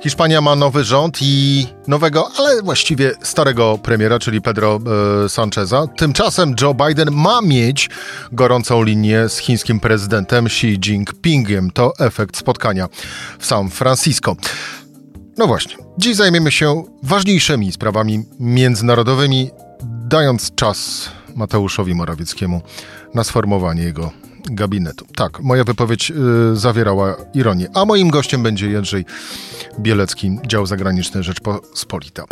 Hiszpania ma nowy rząd i nowego, ale właściwie starego premiera, czyli Pedro e, Sancheza. Tymczasem Joe Biden ma mieć gorącą linię z chińskim prezydentem Xi Jinpingiem. To efekt spotkania w San Francisco. No właśnie, dziś zajmiemy się ważniejszymi sprawami międzynarodowymi, dając czas Mateuszowi Morawieckiemu na sformowanie jego gabinetu. Tak, moja wypowiedź y, zawierała ironię. A moim gościem będzie Jędrzej Bielecki, dział zagraniczny Rzeczpospolita.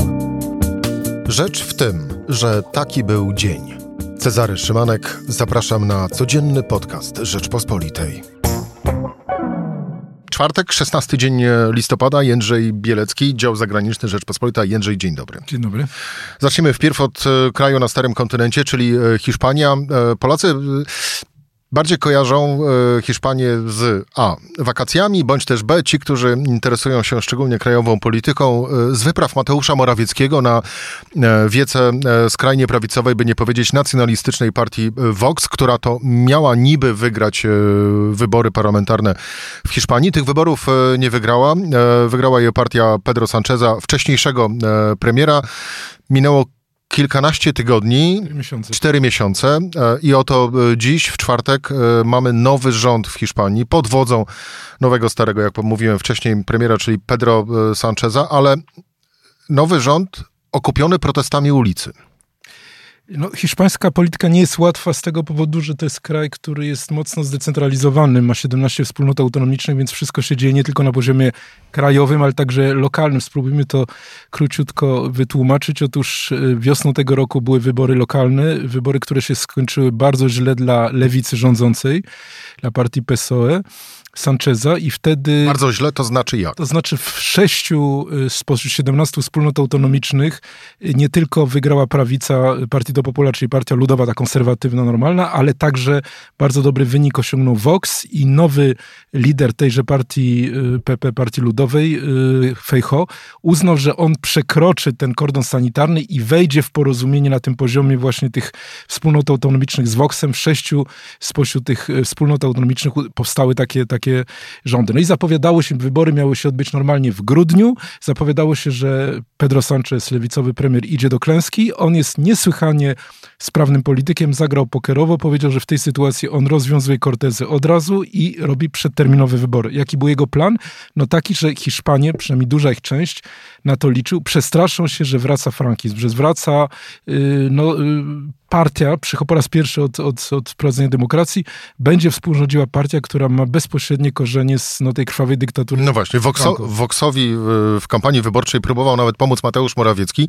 Rzecz w tym, że taki był dzień. Cezary Szymanek, zapraszam na codzienny podcast Rzeczpospolitej. Czwartek, 16 dzień listopada, Jędrzej Bielecki, dział zagraniczny Rzeczpospolita. Jędrzej, dzień dobry. Dzień dobry. Zaczniemy wpierw od e, kraju na starym kontynencie, czyli e, Hiszpania. E, Polacy bardziej kojarzą e, Hiszpanię z A. wakacjami, bądź też B. ci, którzy interesują się szczególnie krajową polityką, e, z wypraw Mateusza Morawieckiego na e, wiece skrajnie prawicowej, by nie powiedzieć nacjonalistycznej partii Vox, która to miała niby wygrać wybory parlamentarne w Hiszpanii. Tych wyborów nie wygrała. Wygrała je partia Pedro Sancheza, wcześniejszego premiera. Minęło kilkanaście tygodni, cztery miesiące. cztery miesiące e, i oto e, dziś, w czwartek, e, mamy nowy rząd w Hiszpanii pod wodzą nowego starego, jak mówiłem wcześniej, premiera, czyli Pedro Sancheza, ale nowy rząd okupiony protestami ulicy. No, hiszpańska polityka nie jest łatwa z tego powodu, że to jest kraj, który jest mocno zdecentralizowany, ma 17 wspólnot autonomicznych, więc wszystko się dzieje nie tylko na poziomie krajowym, ale także lokalnym. Spróbujmy to króciutko wytłumaczyć. Otóż e, wiosną tego roku były wybory lokalne, wybory, które się skończyły bardzo źle dla lewicy rządzącej, dla partii PSOE. Sancheza i wtedy... Bardzo źle, to znaczy jak? To znaczy w sześciu y, spośród 17 wspólnot autonomicznych y, nie tylko wygrała prawica Partido Popular, czyli Partia Ludowa, ta konserwatywna, normalna, ale także bardzo dobry wynik osiągnął Vox i nowy lider tejże partii PP, y, Partii Ludowej, Fejho, uznał, że on przekroczy ten kordon sanitarny i wejdzie w porozumienie na tym poziomie właśnie tych wspólnot autonomicznych z Voxem. W sześciu spośród tych wspólnot autonomicznych powstały takie, takie takie rządy. No i zapowiadało się, wybory miały się odbyć normalnie w grudniu. Zapowiadało się, że Pedro Sanchez, lewicowy premier, idzie do klęski. On jest niesłychanie sprawnym politykiem, zagrał pokerowo, powiedział, że w tej sytuacji on rozwiązuje Cortezy od razu i robi przedterminowe wybory. Jaki był jego plan? No taki, że Hiszpanie, przynajmniej duża ich część, na to liczył, przestraszą się, że wraca frankizm, że wraca yy, no, yy, partia, po raz pierwszy od, od, od wprowadzenia demokracji, będzie współrządziła partia, która ma bezpośrednie korzenie z no, tej krwawej dyktatury. No właśnie, Voxo, Voxowi w kampanii wyborczej próbował nawet pomóc Mateusz Morawiecki.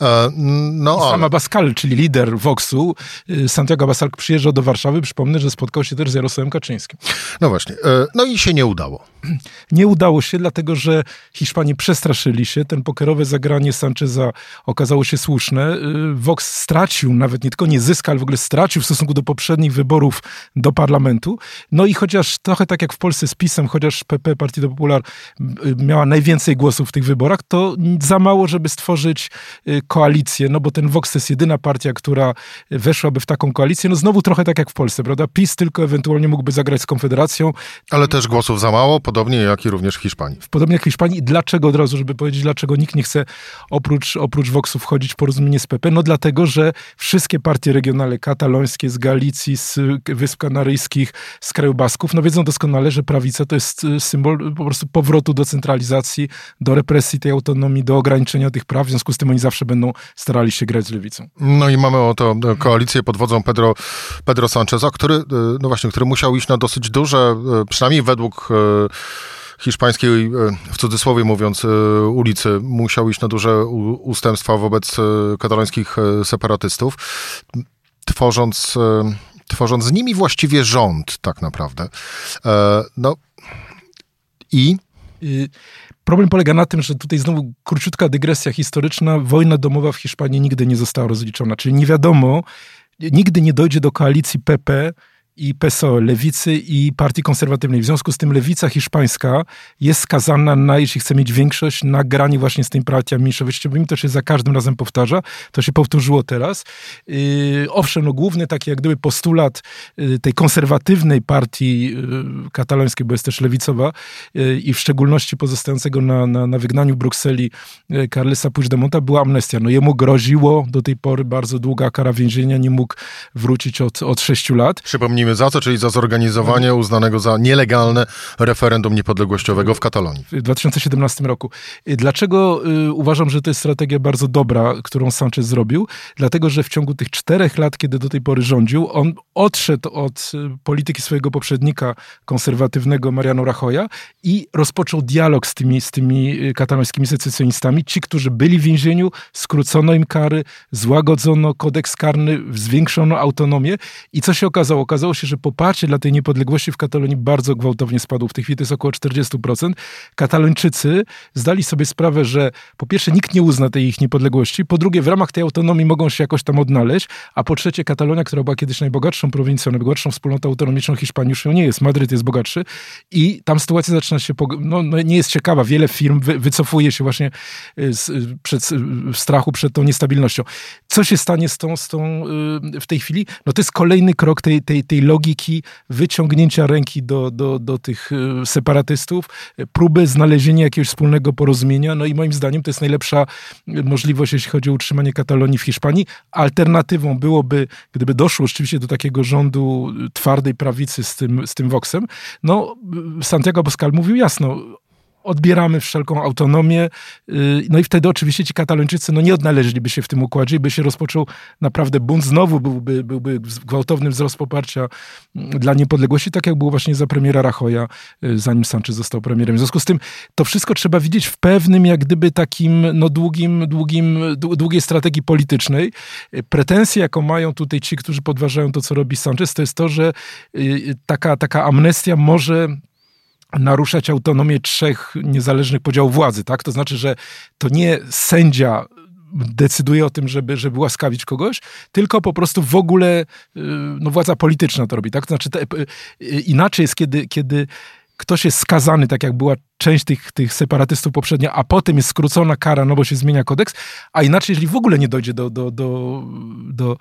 E, no, ale... Sama Bascal, czyli lider Voxu, y, Santiago Abascal przyjeżdżał do Warszawy. Przypomnę, że spotkał się też z Jarosławem Kaczyńskim. No właśnie, e, no i się nie udało. Nie udało się, dlatego że Hiszpanie przestraszyli się. Ten pokerowe zagranie Sancheza okazało się słuszne. Y, Vox stracił nawet nie tylko nie zyskał, ale w ogóle stracił w stosunku do poprzednich wyborów do parlamentu. No i chociaż trochę tak jak w Polsce z PiSem, chociaż PP, Partido Popular miała najwięcej głosów w tych wyborach, to za mało, żeby stworzyć y, koalicję, no bo ten Vox to jest jedyna partia, która weszłaby w taką koalicję. No znowu trochę tak jak w Polsce, prawda? PiS tylko ewentualnie mógłby zagrać z Konfederacją. Ale też głosów za mało, podobnie jak i również w Hiszpanii. Podobnie jak w Hiszpanii. Dlaczego od razu, żeby powiedzieć, dlaczego nikt nie chce oprócz, oprócz Voxu wchodzić w porozumienie z PP? No dlatego, że wszystkie partie regionalne katalońskie z Galicji, z Wysp Kanaryjskich, z kraju Basków, no wiedzą doskonale, że prawica to jest y, symbol po prostu powrotu do centralizacji, do represji tej autonomii, do ograniczenia tych praw. W związku z tym oni zawsze będą starali się grać z lewicą. No i mamy oto koalicję pod wodzą Pedro, Pedro Sancheza, który, e, no właśnie, który musiał iść na dosyć duże, e, przynajmniej według hiszpańskiej, w cudzysłowie mówiąc, ulicy musiał iść na duże ustępstwa wobec katalońskich separatystów, tworząc, tworząc z nimi właściwie rząd, tak naprawdę. No i. Problem polega na tym, że tutaj znowu króciutka dygresja historyczna. Wojna domowa w Hiszpanii nigdy nie została rozliczona, czyli nie wiadomo, nigdy nie dojdzie do koalicji PP i PSOE, lewicy i partii konserwatywnej. W związku z tym lewica hiszpańska jest skazana na, jeśli chce mieć większość, na granie właśnie z tymi partiami mniejszościowymi. To się za każdym razem powtarza. To się powtórzyło teraz. Yy, owszem, no główny taki jak gdyby postulat yy, tej konserwatywnej partii yy, katalońskiej, bo jest też lewicowa yy, i w szczególności pozostającego na, na, na wygnaniu Brukseli yy, Carlesa Puigdemonta była amnestia. No jemu groziło do tej pory bardzo długa kara więzienia, nie mógł wrócić od, od sześciu lat. Za co, czyli za zorganizowanie uznanego za nielegalne referendum niepodległościowego w Katalonii. W 2017 roku. Dlaczego y, uważam, że to jest strategia bardzo dobra, którą Sanchez zrobił? Dlatego, że w ciągu tych czterech lat, kiedy do tej pory rządził, on odszedł od y, polityki swojego poprzednika konserwatywnego Mariano Rajoya i rozpoczął dialog z tymi, z tymi y, katalońskimi secesjonistami. Ci, którzy byli w więzieniu, skrócono im kary, złagodzono kodeks karny, zwiększono autonomię. I co się okazało? Okazało się, że poparcie dla tej niepodległości w Katalonii bardzo gwałtownie spadło. W tej chwili to jest około 40%. Katalończycy zdali sobie sprawę, że po pierwsze nikt nie uzna tej ich niepodległości, po drugie w ramach tej autonomii mogą się jakoś tam odnaleźć, a po trzecie Katalonia, która była kiedyś najbogatszą prowincją, najbogatszą wspólnotą autonomiczną Hiszpanii, już ją nie jest. Madryt jest bogatszy i tam sytuacja zaczyna się, no, no nie jest ciekawa. Wiele firm wy, wycofuje się właśnie y, z, y, przed, w strachu przed tą niestabilnością. Co się stanie z tą, z tą w tej chwili? No to jest kolejny krok tej, tej, tej logiki wyciągnięcia ręki do, do, do tych e, separatystów, próby znalezienia jakiegoś wspólnego porozumienia. No i moim zdaniem to jest najlepsza możliwość, jeśli chodzi o utrzymanie Katalonii w Hiszpanii. Alternatywą byłoby, gdyby doszło rzeczywiście do takiego rządu twardej prawicy z tym, z tym Voxem, no Santiago Abascal mówił jasno, odbieramy wszelką autonomię. Y, no i wtedy oczywiście ci katalończycy no nie odnaleźliby się w tym układzie i by się rozpoczął naprawdę bunt. Znowu byłby, byłby gwałtowny wzrost poparcia mm, dla niepodległości, tak jak było właśnie za premiera Rachoja, y, zanim Sanchez został premierem. W związku z tym to wszystko trzeba widzieć w pewnym jak gdyby takim no długim, długim, długiej strategii politycznej. Y, pretensje, jaką mają tutaj ci, którzy podważają to, co robi Sanchez, to jest to, że taka, taka amnestia może naruszać autonomię trzech niezależnych podziałów władzy, tak? To znaczy, że to nie sędzia decyduje o tym, żeby, żeby łaskawić kogoś, tylko po prostu w ogóle y, no, władza polityczna to robi, tak? To znaczy, te, y, inaczej jest, kiedy, kiedy ktoś jest skazany, tak jak była część tych, tych separatystów poprzednia, a potem jest skrócona kara, no bo się zmienia kodeks, a inaczej, jeżeli w ogóle nie dojdzie do, do, do, do,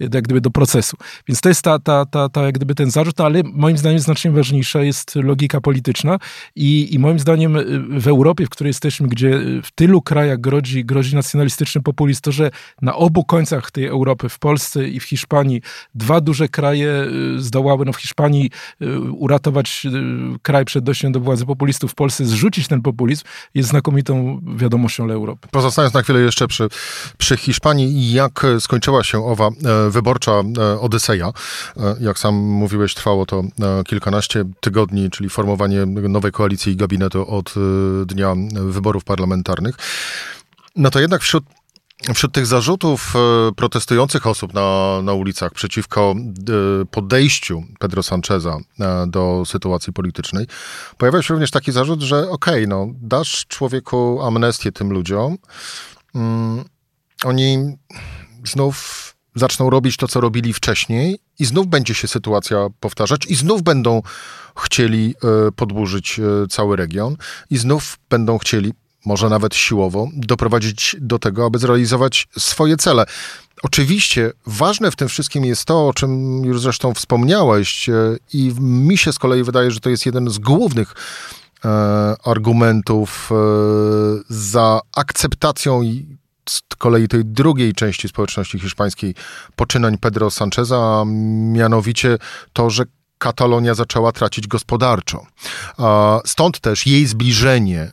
do jak gdyby do procesu. Więc to jest ta, ta, ta, ta jak gdyby ten zarzut, no ale moim zdaniem znacznie ważniejsza jest logika polityczna i, i moim zdaniem w Europie, w której jesteśmy, gdzie w tylu krajach grozi, grozi nacjonalistyczny populizm, to, że na obu końcach tej Europy, w Polsce i w Hiszpanii, dwa duże kraje y, zdołały, no w Hiszpanii y, uratować y, kraj przed dojściem do władzy populistów, w Polsce zrzucić ten populizm, jest znakomitą wiadomością dla Europy. Pozostając na chwilę jeszcze przy, przy Hiszpanii, jak skończyła się owa e, wyborcza e, Odyseja? E, jak sam mówiłeś, trwało to kilkanaście tygodni, czyli formowanie nowej koalicji i gabinetu od dnia wyborów parlamentarnych. No to jednak wśród Wśród tych zarzutów e, protestujących osób na, na ulicach przeciwko e, podejściu Pedro Sancheza e, do sytuacji politycznej pojawia się również taki zarzut, że okej, okay, no, dasz człowieku amnestię tym ludziom, um, oni znów zaczną robić to, co robili wcześniej i znów będzie się sytuacja powtarzać i znów będą chcieli podburzyć cały region i znów będą chcieli może nawet siłowo, doprowadzić do tego, aby zrealizować swoje cele. Oczywiście ważne w tym wszystkim jest to, o czym już zresztą wspomniałeś, e, i mi się z kolei wydaje, że to jest jeden z głównych e, argumentów e, za akceptacją z kolei tej drugiej części społeczności hiszpańskiej poczynań Pedro Sancheza, mianowicie to, że Katalonia zaczęła tracić gospodarczo. Stąd też jej zbliżenie e,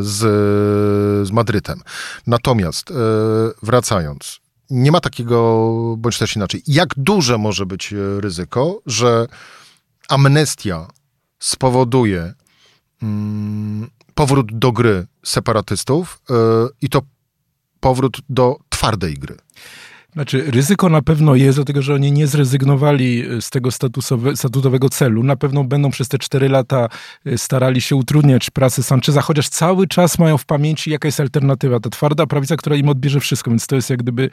z, z Madrytem. Natomiast e, wracając, nie ma takiego, bądź też inaczej, jak duże może być e, ryzyko, że amnestia spowoduje mm, powrót do gry separatystów i to powrót do twardej gry. Znaczy, ryzyko na pewno jest, dlatego że oni nie zrezygnowali z tego statutowego celu. Na pewno będą przez te cztery lata e, starali się utrudniać pracę Sancheza, chociaż cały czas mają w pamięci, jaka jest alternatywa. Ta twarda prawica, która im odbierze wszystko, więc to jest jak gdyby,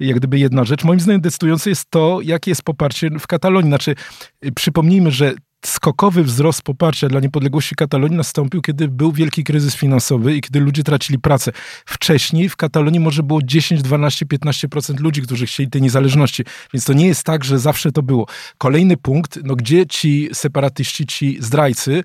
jak gdyby jedna rzecz. Moim zdaniem decydujące jest to, jakie jest poparcie w Katalonii. Znaczy, e, przypomnijmy, że skokowy wzrost poparcia dla niepodległości Katalonii nastąpił, kiedy był wielki kryzys finansowy i kiedy ludzie tracili pracę. Wcześniej w Katalonii może było 10, 12, 15% ludzi, którzy chcieli tej niezależności. Więc to nie jest tak, że zawsze to było. Kolejny punkt, no gdzie ci separatyści, ci zdrajcy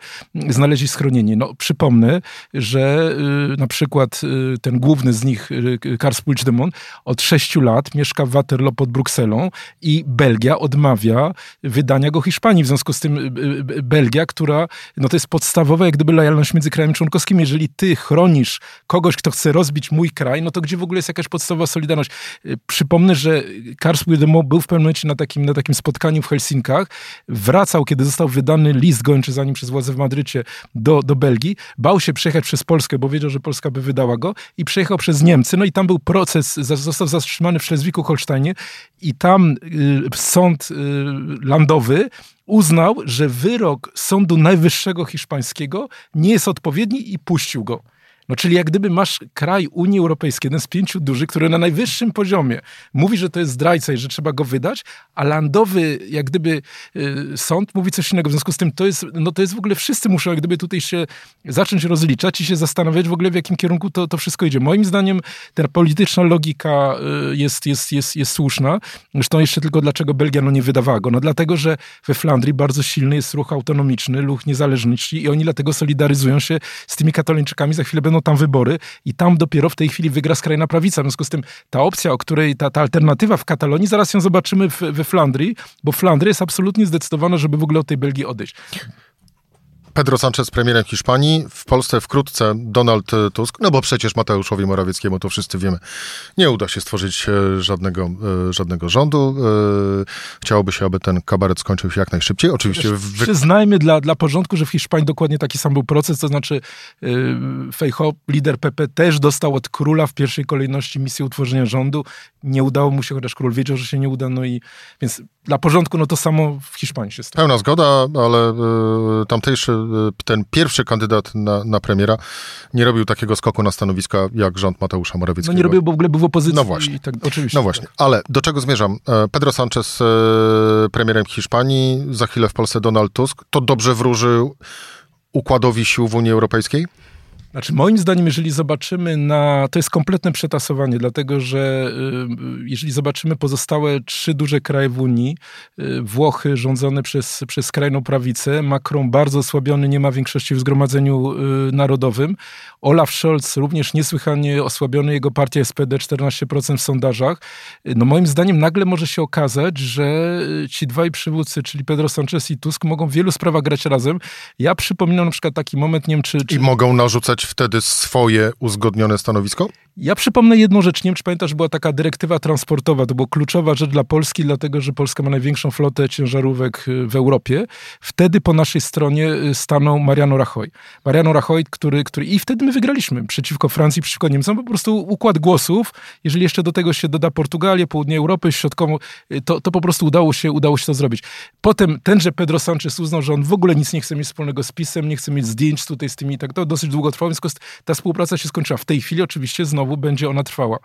znaleźli schronienie? No przypomnę, że y, na przykład y, ten główny z nich, y, Kars Puigdemont, od 6 lat mieszka w Waterloo pod Brukselą i Belgia odmawia wydania go Hiszpanii. W związku z tym y, Belgia, która, no to jest podstawowa jak gdyby lojalność między krajami członkowskimi. Jeżeli ty chronisz kogoś, kto chce rozbić mój kraj, no to gdzie w ogóle jest jakaś podstawowa solidarność? Y, przypomnę, że Kars Puigdemont był w pewnym momencie na takim, na takim spotkaniu w Helsinkach, wracał, kiedy został wydany list gończy za nim przez władze w Madrycie do, do Belgii, bał się przejechać przez Polskę, bo wiedział, że Polska by wydała go i przejechał przez Niemcy, no i tam był proces, został zatrzymany w Szlezwiku-Holsteinie i tam y, sąd y, landowy uznał, że wyrok Sądu Najwyższego Hiszpańskiego nie jest odpowiedni i puścił go. No czyli jak gdyby masz kraj Unii Europejskiej, jeden z pięciu dużych, który na najwyższym poziomie mówi, że to jest zdrajca i że trzeba go wydać, a landowy jak gdyby y, sąd mówi coś innego. W związku z tym to jest, no to jest w ogóle, wszyscy muszą jak gdyby tutaj się zacząć rozliczać i się zastanawiać w ogóle w jakim kierunku to, to wszystko idzie. Moim zdaniem ta polityczna logika y, jest, jest, jest, jest słuszna. Zresztą jeszcze tylko dlaczego Belgia no nie wydawała go? No dlatego, że we Flandrii bardzo silny jest ruch autonomiczny, ruch niezależności i oni dlatego solidaryzują się z tymi katoliczykami. Za chwilę będą będą tam wybory i tam dopiero w tej chwili wygra skrajna prawica. W związku z tym ta opcja, o której ta, ta alternatywa w Katalonii, zaraz ją zobaczymy w, we Flandrii, bo Flandria jest absolutnie zdecydowana, żeby w ogóle od tej Belgii odejść. Pedro Sanchez premierem Hiszpanii, w Polsce wkrótce Donald Tusk, no bo przecież Mateuszowi Morawieckiemu, to wszyscy wiemy, nie uda się stworzyć e, żadnego, e, żadnego rządu. E, chciałoby się, aby ten kabaret skończył się jak najszybciej. Oczywiście... Przyznajmy dla, dla porządku, że w Hiszpanii dokładnie taki sam był proces, to znaczy Fejho, lider PP, też dostał od króla w pierwszej kolejności misję utworzenia rządu. Nie udało mu się, chociaż król wiedział, że się nie uda, no i więc dla porządku, no to samo w Hiszpanii się stało. Pełna zgoda, ale y, tamtejszy, y, ten pierwszy kandydat na, na premiera nie robił takiego skoku na stanowiska jak rząd Mateusza Morawieckiego. No nie robił, bo w ogóle był w opozycji. No właśnie. Tak, oczywiście. No właśnie, tak. ale do czego zmierzam? E, Pedro Sanchez e, premierem Hiszpanii, za chwilę w Polsce Donald Tusk. To dobrze wróżył układowi sił w Unii Europejskiej? Znaczy, moim zdaniem, jeżeli zobaczymy na. To jest kompletne przetasowanie, dlatego że y, jeżeli zobaczymy pozostałe trzy duże kraje w Unii, y, Włochy rządzone przez, przez skrajną prawicę, Macron bardzo osłabiony, nie ma większości w Zgromadzeniu y, Narodowym, Olaf Scholz również niesłychanie osłabiony, jego partia SPD 14% w sondażach. No moim zdaniem nagle może się okazać, że ci dwaj przywódcy, czyli Pedro Sanchez i Tusk, mogą w wielu sprawach grać razem. Ja przypominam na przykład taki moment, nie wiem czy... czy... I mogą narzucać wtedy swoje uzgodnione stanowisko? Ja przypomnę jedną rzecz, nie wiem czy pamiętasz, była taka dyrektywa transportowa, to była kluczowa rzecz dla Polski, dlatego że Polska ma największą flotę ciężarówek y, w Europie. Wtedy po naszej stronie y, stanął Mariano Rajoy. Mariano Rajoy, który, który... I wtedy my wygraliśmy przeciwko Francji, przeciwko Niemcom. Po prostu układ głosów, jeżeli jeszcze do tego się doda Portugalię, południe Europy, środkową, y, to, to po prostu udało się, udało się to zrobić. Potem tenże Pedro Sanchez uznał, że on w ogóle nic nie chce mieć wspólnego z PiSem, nie chce mieć zdjęć tutaj z tymi, tak to dosyć długo trwało, więc ta współpraca się skończyła. W tej chwili oczywiście znowu będzie ona trwała.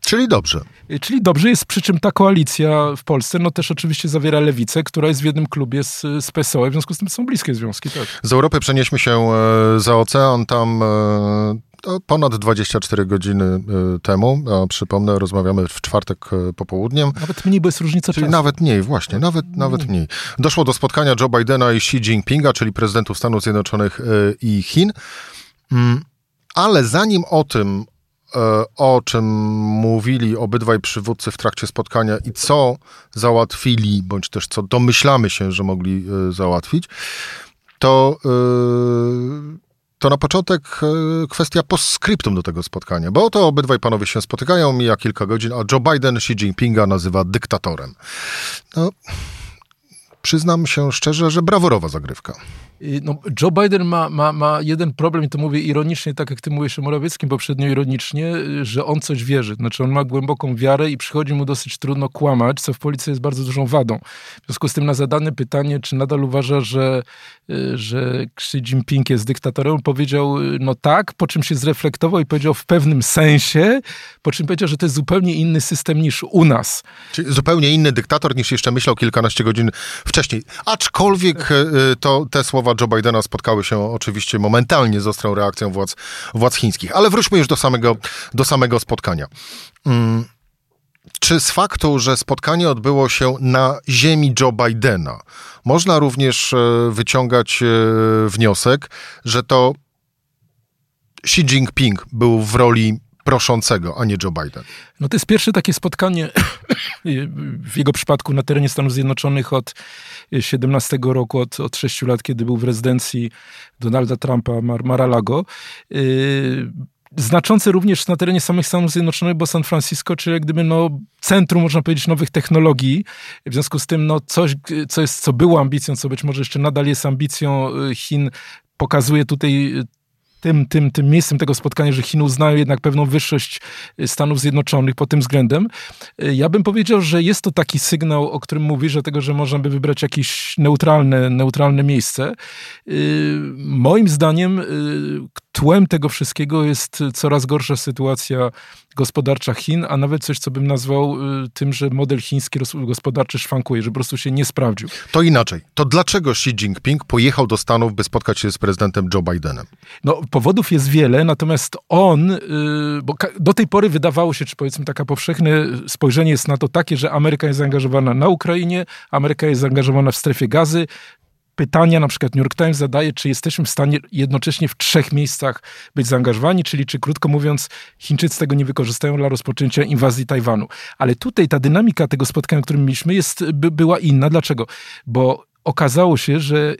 Czyli dobrze. Y, czyli dobrze jest, przy czym ta koalicja w Polsce, no też oczywiście zawiera lewicę, która jest w jednym klubie z, z PSOE, w związku z tym są bliskie związki. Tak. Z Europy przenieśmy się e, za ocean, tam ponad 24 godziny e, temu, a przypomnę, rozmawiamy w czwartek popołudniem. Nawet mniej, bo jest różnica czyli czasu. Nawet mniej, właśnie, nawet, mniej. nawet mniej. Doszło do spotkania Joe Bidena i Xi Jinpinga, czyli prezydentów Stanów Zjednoczonych i Chin. Mm, ale zanim o tym, o czym mówili obydwaj przywódcy w trakcie spotkania i co załatwili, bądź też co domyślamy się, że mogli załatwić, to, to na początek kwestia postscriptum do tego spotkania, bo oto obydwaj panowie się spotykają, mija kilka godzin, a Joe Biden Xi Jinpinga nazywa dyktatorem. No, przyznam się szczerze, że braworowa zagrywka. No, Joe Biden ma, ma, ma jeden problem, i to mówię ironicznie, tak jak ty mówisz o Morawieckim poprzednio ironicznie, że on coś wierzy. Znaczy on ma głęboką wiarę i przychodzi mu dosyć trudno kłamać, co w policji jest bardzo dużą wadą. W związku z tym na zadane pytanie, czy nadal uważa, że, że Xi Jinping jest dyktatorem, powiedział no tak, po czym się zreflektował i powiedział w pewnym sensie, po czym powiedział, że to jest zupełnie inny system niż u nas. Czyli zupełnie inny dyktator niż jeszcze myślał kilkanaście godzin wcześniej. Aczkolwiek e, to te słowa Joe Bidena spotkały się oczywiście momentalnie z ostrą reakcją władz, władz chińskich. Ale wróćmy już do samego, do samego spotkania. Hmm. Czy z faktu, że spotkanie odbyło się na ziemi Joe Bidena, można również e, wyciągać e, wniosek, że to Xi Jinping był w roli proszącego, a nie Joe Biden. No to jest pierwsze takie spotkanie w jego przypadku na terenie Stanów Zjednoczonych od 17 roku, od, od 6 lat, kiedy był w rezydencji Donalda Trumpa, Mar Mar-a-Lago. Yy, znaczące również na terenie samych Stanów Zjednoczonych, bo San Francisco, czyli jak gdyby no, centrum, można powiedzieć, nowych technologii. W związku z tym no, coś, co, jest, co było ambicją, co być może jeszcze nadal jest ambicją y, Chin, pokazuje tutaj tym, tym, tym miejscem tego spotkania, że Chiny uznają jednak pewną wyższość y, Stanów Zjednoczonych pod tym względem. Y, ja bym powiedział, że jest to taki sygnał, o którym mówisz, dlatego, że można by wybrać jakieś neutralne, neutralne miejsce. Y, moim zdaniem tłem tego wszystkiego jest coraz gorsza sytuacja gospodarcza Chin, a nawet coś, co bym nazwał tym, że model chiński gospodarczy szwankuje, że po prostu się nie sprawdził. To inaczej. To dlaczego Xi Jinping pojechał do Stanów, by spotkać się z prezydentem Joe Bidenem? No, powodów jest wiele, natomiast on, y, bo do tej pory wydawało się, czy powiedzmy taka powszechne spojrzenie jest na to takie, że Ameryka jest zaangażowana na Ukrainie, Ameryka jest zaangażowana w strefie gazy, pytania, na przykład New York Times zadaje, czy jesteśmy w stanie jednocześnie w trzech miejscach być zaangażowani, czyli czy krótko mówiąc, Chińczycy tego nie wykorzystają dla rozpoczęcia inwazji Tajwanu. Ale tutaj ta dynamika tego spotkania, o którym mieliśmy, jest, by, była inna. Dlaczego? Bo okazało się, że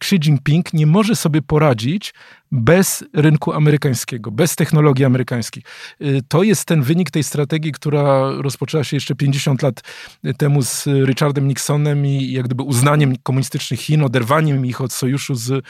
Xi Jinping nie może sobie poradzić bez rynku amerykańskiego, bez technologii amerykańskich. Y, to jest ten wynik tej strategii, która rozpoczęła się jeszcze 50 lat temu z Richardem Nixonem i jak gdyby uznaniem komunistycznych Chin, oderwaniem ich od sojuszu z,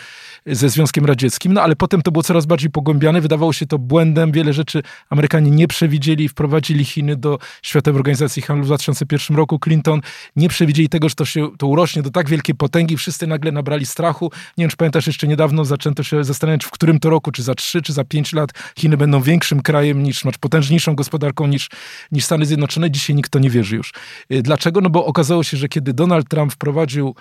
ze Związkiem Radzieckim, no ale potem to było coraz bardziej pogłębiane, wydawało się to błędem, wiele rzeczy Amerykanie nie przewidzieli i wprowadzili Chiny do Światowej Organizacji Handlu w 2001 roku. Clinton nie przewidzieli tego, że to się to urośnie do tak wielkiej potęgi, wszyscy nagle nabrali strachu. Nie wiem, czy pamiętasz, jeszcze niedawno zaczęto się zastanawiać, w którym to roku, czy za 3, czy za 5 lat Chiny będą większym krajem niż, znaczy potężniejszą gospodarką niż, niż Stany Zjednoczone. Dzisiaj nikt to nie wierzy już. Y, dlaczego? No bo okazało się, że kiedy Donald Trump wprowadził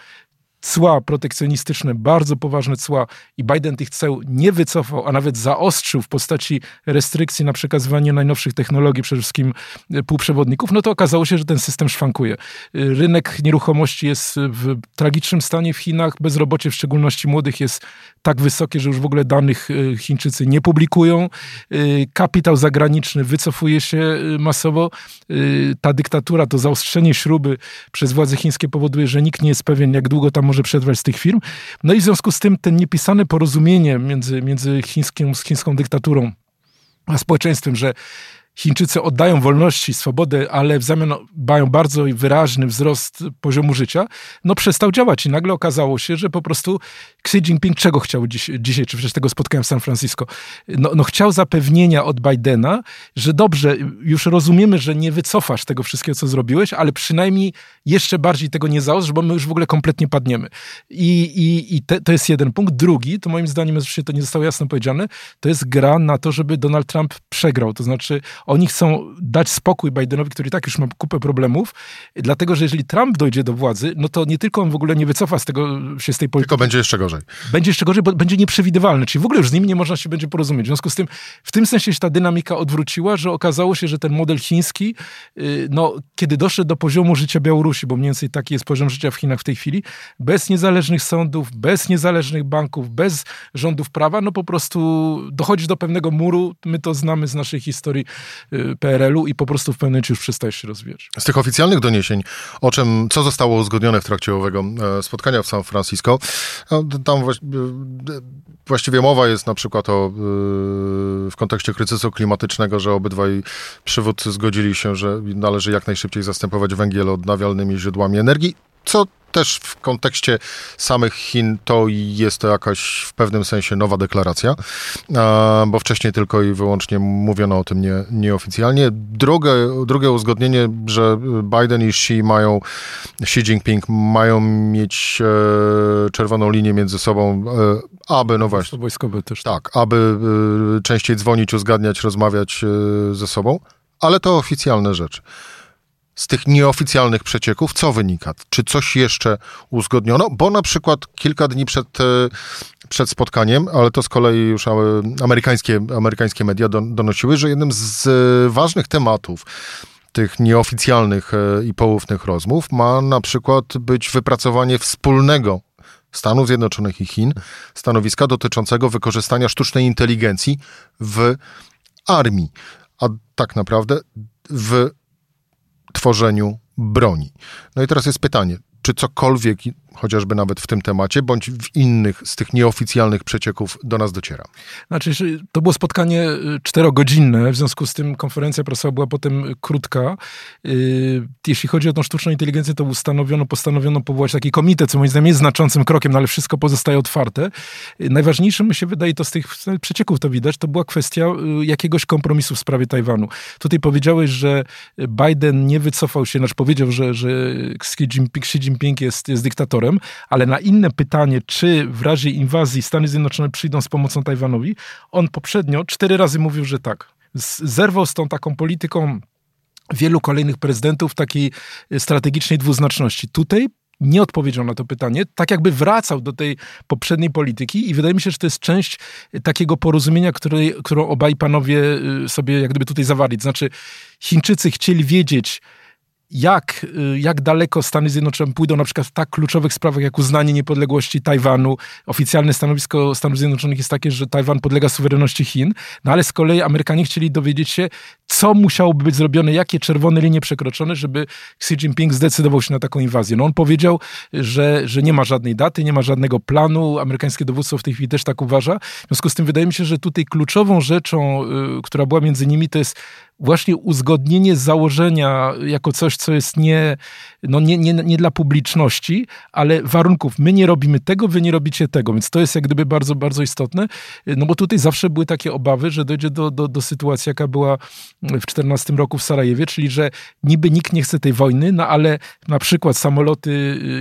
cła protekcjonistyczne, bardzo poważne cła i Biden tych ceł nie wycofał, a nawet zaostrzył w postaci restrykcji na przekazywanie najnowszych technologii, przede wszystkim e, półprzewodników, no to okazało się, że ten system szwankuje. E, rynek nieruchomości jest w tragicznym stanie w Chinach, bezrobocie w szczególności młodych jest tak wysokie, że już w ogóle danych e, Chińczycy nie publikują. Kapitał zagraniczny wycofuje się masowo. Ta dyktatura, to zaostrzenie śruby przez władze chińskie powoduje, że nikt nie jest pewien, jak długo tam może przetrwać z tych firm. No i w związku z tym ten niepisane porozumienie między, między chińską, z chińską dyktaturą a społeczeństwem, że Chińczycy oddają wolności, swobodę, ale w zamian mają bardzo wyraźny wzrost poziomu życia, no przestał działać i nagle okazało się, że po prostu Xi Jinping czego chciał dziś, dzisiaj, czy przecież tego spotkałem w San Francisco? No, no chciał zapewnienia od Bidena, że dobrze, już rozumiemy, że nie wycofasz tego wszystkiego, co zrobiłeś, ale przynajmniej jeszcze bardziej tego nie zaostrz, bo my już w ogóle kompletnie padniemy. I, i, i te, to jest jeden punkt. Drugi, to moim zdaniem, oczywiście to nie zostało jasno powiedziane, to jest gra na to, żeby Donald Trump przegrał. To znaczy oni chcą dać spokój Bidenowi, który tak już ma kupę problemów, dlatego, że jeżeli Trump dojdzie do władzy, no to nie tylko on w ogóle nie wycofa z tego, się z tej polityki. Tylko będzie jeszcze gorzej. Będzie jeszcze gorzej, bo będzie nieprzewidywalny, czyli w ogóle już z nim nie można się będzie porozumieć. W związku z tym, w tym sensie się ta dynamika odwróciła, że okazało się, że ten model chiński, y, no, kiedy doszedł do poziomu życia Białorusi, bo mniej więcej taki jest poziom życia w Chinach w tej chwili, bez niezależnych sądów, bez niezależnych banków, bez rządów prawa, no po prostu dochodzi do pewnego muru. My to znamy z naszej historii PRL-u i po prostu w pewnym momencie już przestajesz się rozwijać. Z tych oficjalnych doniesień, o czym, co zostało uzgodnione w trakcie owego e, spotkania w San Francisco, no, tam właściwie mowa jest na przykład o, e, w kontekście kryzysu klimatycznego, że obydwaj przywódcy zgodzili się, że należy jak najszybciej zastępować węgiel odnawialnymi źródłami energii, co też w kontekście samych Chin to jest to jakaś w pewnym sensie nowa deklaracja, bo wcześniej tylko i wyłącznie mówiono o tym nie, nieoficjalnie. Drugie, drugie uzgodnienie, że Biden i Xi mają, Xi Jinping mają mieć e, czerwoną linię między sobą, e, aby, no właśnie. Wojskowe też. Tak, aby e, częściej dzwonić, uzgadniać, rozmawiać ze sobą, ale to oficjalne rzeczy z tych nieoficjalnych przecieków, co wynika? Czy coś jeszcze uzgodniono? Bo na przykład kilka dni przed, e, przed spotkaniem, ale to z kolei już amerykańskie, amerykańskie media donosiły, że jednym z ważnych tematów tych nieoficjalnych e, i poufnych rozmów ma na przykład być wypracowanie wspólnego Stanów Zjednoczonych i Chin stanowiska dotyczącego wykorzystania sztucznej inteligencji w armii, a tak naprawdę w tworzeniu broni. No i teraz jest pytanie, czy cokolwiek chociażby nawet w tym temacie, bądź w innych z tych nieoficjalnych przecieków do nas dociera? Znaczy, to było spotkanie y, czterogodzinne, w związku z tym konferencja prasowa była potem krótka. Y, jeśli chodzi o tą sztuczną inteligencję, to ustanowiono, postanowiono powołać taki komitet, co moim zdaniem jest znaczącym krokiem, no ale wszystko pozostaje otwarte. Y, najważniejszym mi się wydaje, to z tych przecieków to widać, to była kwestia jakiegoś kompromisu w sprawie Tajwanu. Tutaj powiedziałeś, że Biden nie wycofał się, znaczy powiedział, że, że Xi Jinping, Xi Jinping jest, jest dyktatorem, ale na inne pytanie, czy w razie inwazji Stany Zjednoczone przyjdą z pomocą Tajwanowi, on poprzednio cztery razy mówił, że tak. Zerwał z tą taką polityką wielu kolejnych prezydentów takiej strategicznej dwuznaczności. Tutaj nie odpowiedział na to pytanie, tak jakby wracał do tej poprzedniej polityki i wydaje mi się, że to jest część takiego porozumienia, której, którą obaj panowie y, sobie jak gdyby tutaj zawarli. znaczy Chińczycy chcieli wiedzieć, jak, y, jak daleko Stany Zjednoczone pójdą na przykład w tak kluczowych sprawach jak uznanie niepodległości Tajwanu. Oficjalne stanowisko Stanów Zjednoczonych jest takie, że Tajwan podlega suwerenności Chin, no ale z kolei Amerykanie chcieli dowiedzieć się, co musiałoby być zrobione, jakie czerwone linie przekroczone, żeby Xi Jinping zdecydował się na taką inwazję. No on powiedział, że, że nie ma żadnej daty, nie ma żadnego planu. Amerykańskie dowództwo w tej chwili też tak uważa. W związku z tym wydaje mi się, że tutaj kluczową rzeczą, y, która była między nimi, to jest właśnie uzgodnienie założenia jako coś, co jest nie, no nie, nie, nie dla publiczności, ale warunków. My nie robimy tego, wy nie robicie tego, więc to jest jak gdyby bardzo, bardzo istotne, no bo tutaj zawsze były takie obawy, że dojdzie do, do, do sytuacji, jaka była w 14 roku w Sarajewie, czyli że niby nikt nie chce tej wojny, no ale na przykład samoloty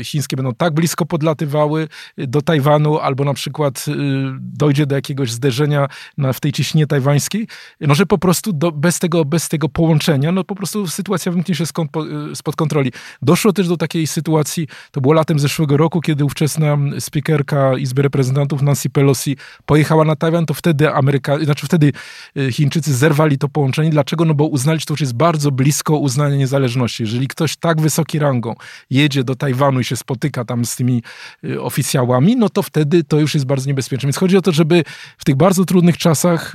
y, chińskie będą tak blisko podlatywały do Tajwanu, albo na przykład y, dojdzie do jakiegoś zderzenia na, w tej ciśnienie tajwańskiej, no że po prostu do, bez tego bez tego połączenia, no po prostu sytuacja wymknie się skąd, spod kontroli. Doszło też do takiej sytuacji, to było latem zeszłego roku, kiedy ówczesna speakerka Izby Reprezentantów Nancy Pelosi pojechała na Tajwan, to wtedy Ameryka, znaczy wtedy y, Chińczycy zerwali to połączenie. Dlaczego? No bo uznali, że to już jest bardzo blisko uznania niezależności. Jeżeli ktoś tak wysoki rangą jedzie do Tajwanu i się spotyka tam z tymi y, oficjałami, no to wtedy to już jest bardzo niebezpieczne. Więc chodzi o to, żeby w tych bardzo trudnych czasach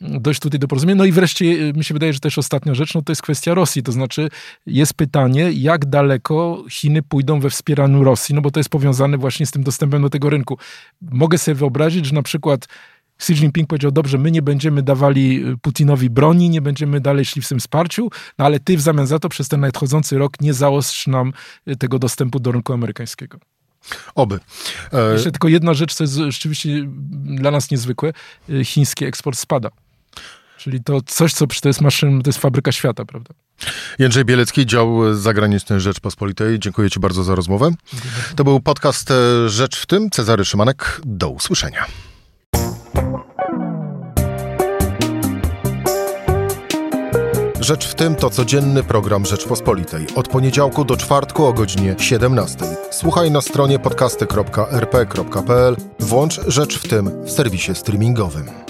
dojść tutaj do porozumienia. No i wreszcie y, mi się wydaje, że też ostatnia rzecz, no to jest kwestia Rosji, to znaczy jest pytanie, jak daleko Chiny pójdą we wspieraniu Rosji, no bo to jest powiązane właśnie z tym dostępem do tego rynku. Mogę sobie wyobrazić, że na przykład Xi Jinping powiedział, dobrze, my nie będziemy dawali y, Putinowi broni, nie będziemy dalej szli w tym wsparciu, no ale ty w zamian za to przez ten nadchodzący rok nie zaostrz nam y, tego dostępu do rynku amerykańskiego. Oby. E... Jeszcze tylko jedna rzecz, co jest rzeczywiście dla nas niezwykłe. Chiński eksport spada. Czyli to coś, co to jest maszyn, to jest fabryka świata, prawda? Jędrzej Bielecki, dział zagraniczny Rzeczpospolitej. Dziękuję Ci bardzo za rozmowę. To był podcast e, Rzecz w tym. Cezary Szymanek. Do usłyszenia. Rzecz w tym to codzienny program Rzeczpospolitej. Od poniedziałku do czwartku o godzinie 17. Słuchaj na stronie podcasty.rp.pl. Włącz Rzecz w tym w serwisie streamingowym.